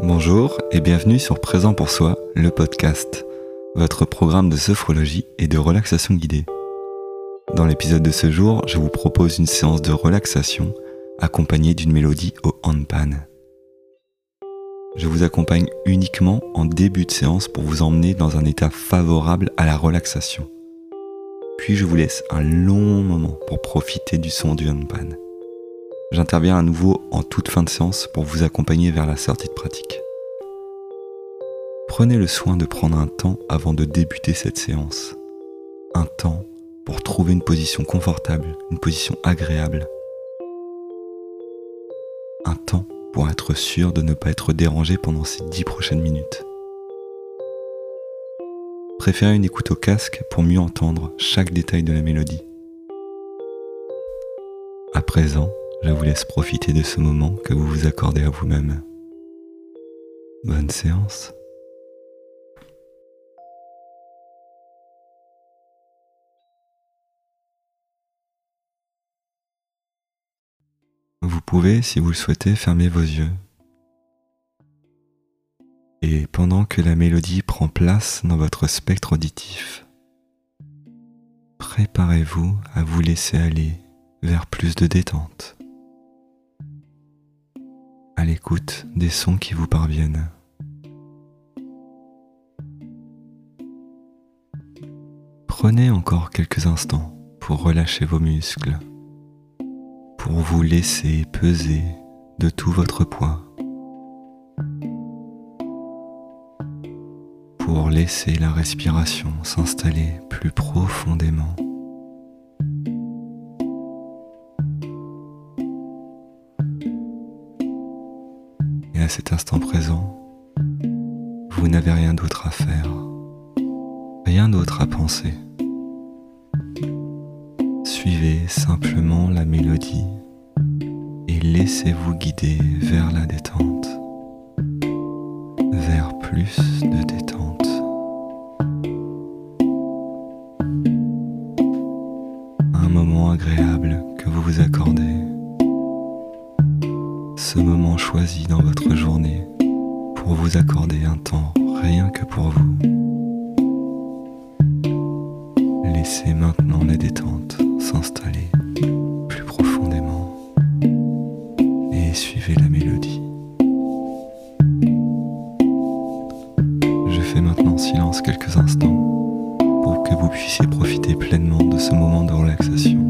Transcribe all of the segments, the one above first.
Bonjour et bienvenue sur Présent pour soi, le podcast, votre programme de sophrologie et de relaxation guidée. Dans l'épisode de ce jour, je vous propose une séance de relaxation accompagnée d'une mélodie au handpan. Je vous accompagne uniquement en début de séance pour vous emmener dans un état favorable à la relaxation. Puis je vous laisse un long moment pour profiter du son du handpan. J'interviens à nouveau en toute fin de séance pour vous accompagner vers la sortie de pratique. Prenez le soin de prendre un temps avant de débuter cette séance. Un temps pour trouver une position confortable, une position agréable. Un temps pour être sûr de ne pas être dérangé pendant ces dix prochaines minutes. Préférez une écoute au casque pour mieux entendre chaque détail de la mélodie. À présent, je vous laisse profiter de ce moment que vous vous accordez à vous-même. Bonne séance. Vous pouvez, si vous le souhaitez, fermer vos yeux. Et pendant que la mélodie prend place dans votre spectre auditif, préparez-vous à vous laisser aller vers plus de détente, à l'écoute des sons qui vous parviennent. Prenez encore quelques instants pour relâcher vos muscles pour vous laisser peser de tout votre poids, pour laisser la respiration s'installer plus profondément. Cet instant présent, vous n'avez rien d'autre à faire, rien d'autre à penser. Suivez simplement la mélodie et laissez-vous guider vers la détente, vers plus de détente. Un moment agréable que vous vous accordez, ce moment choisi dans votre journée pour vous accorder un temps rien que pour vous. Laissez maintenant la détente s'installer plus profondément et suivez la mélodie. Je fais maintenant silence quelques instants pour que vous puissiez profiter pleinement de ce moment de relaxation.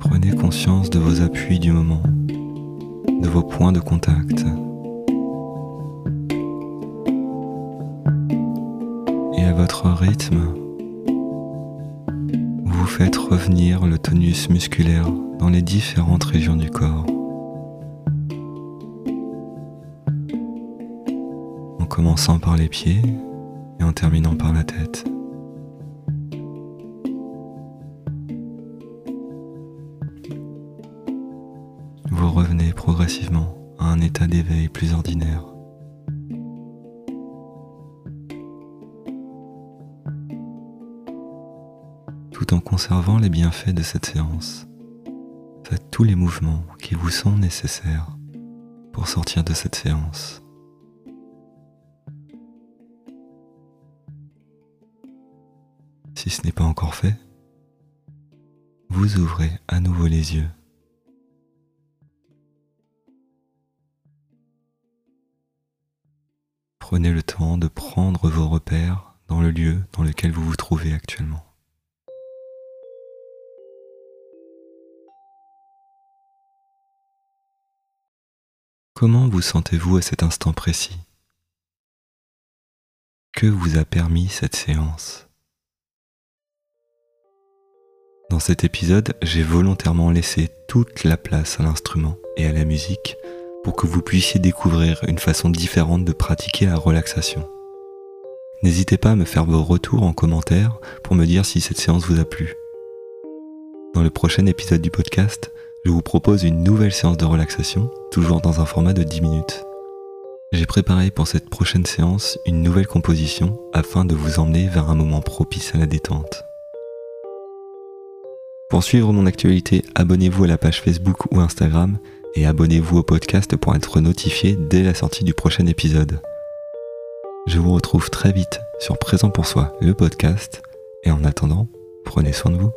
Prenez conscience de vos appuis du moment, de vos points de contact. Et à votre rythme, vous faites revenir le tonus musculaire dans les différentes régions du corps. Commençant par les pieds et en terminant par la tête. Vous revenez progressivement à un état d'éveil plus ordinaire. tout en conservant les bienfaits de cette séance. Faites tous les mouvements qui vous sont nécessaires pour sortir de cette séance. Si ce n'est pas encore fait, vous ouvrez à nouveau les yeux. Prenez le temps de prendre vos repères dans le lieu dans lequel vous vous trouvez actuellement. Comment vous sentez-vous à cet instant précis? Que vous a permis cette séance? Dans cet épisode, j'ai volontairement laissé toute la place à l'instrument et à la musique pour que vous puissiez découvrir une façon différente de pratiquer la relaxation. N'hésitez pas à me faire vos retours en commentaire pour me dire si cette séance vous a plu. Dans le prochain épisode du podcast, je vous propose une nouvelle séance de relaxation, toujours dans un format de 10 minutes. J'ai préparé pour cette prochaine séance une nouvelle composition afin de vous emmener vers un moment propice à la détente. Pour suivre mon actualité, abonnez-vous à la page Facebook ou Instagram et abonnez-vous au podcast pour être notifié dès la sortie du prochain épisode. Je vous retrouve très vite sur Présent pour soi, le podcast, et en attendant, prenez soin de vous.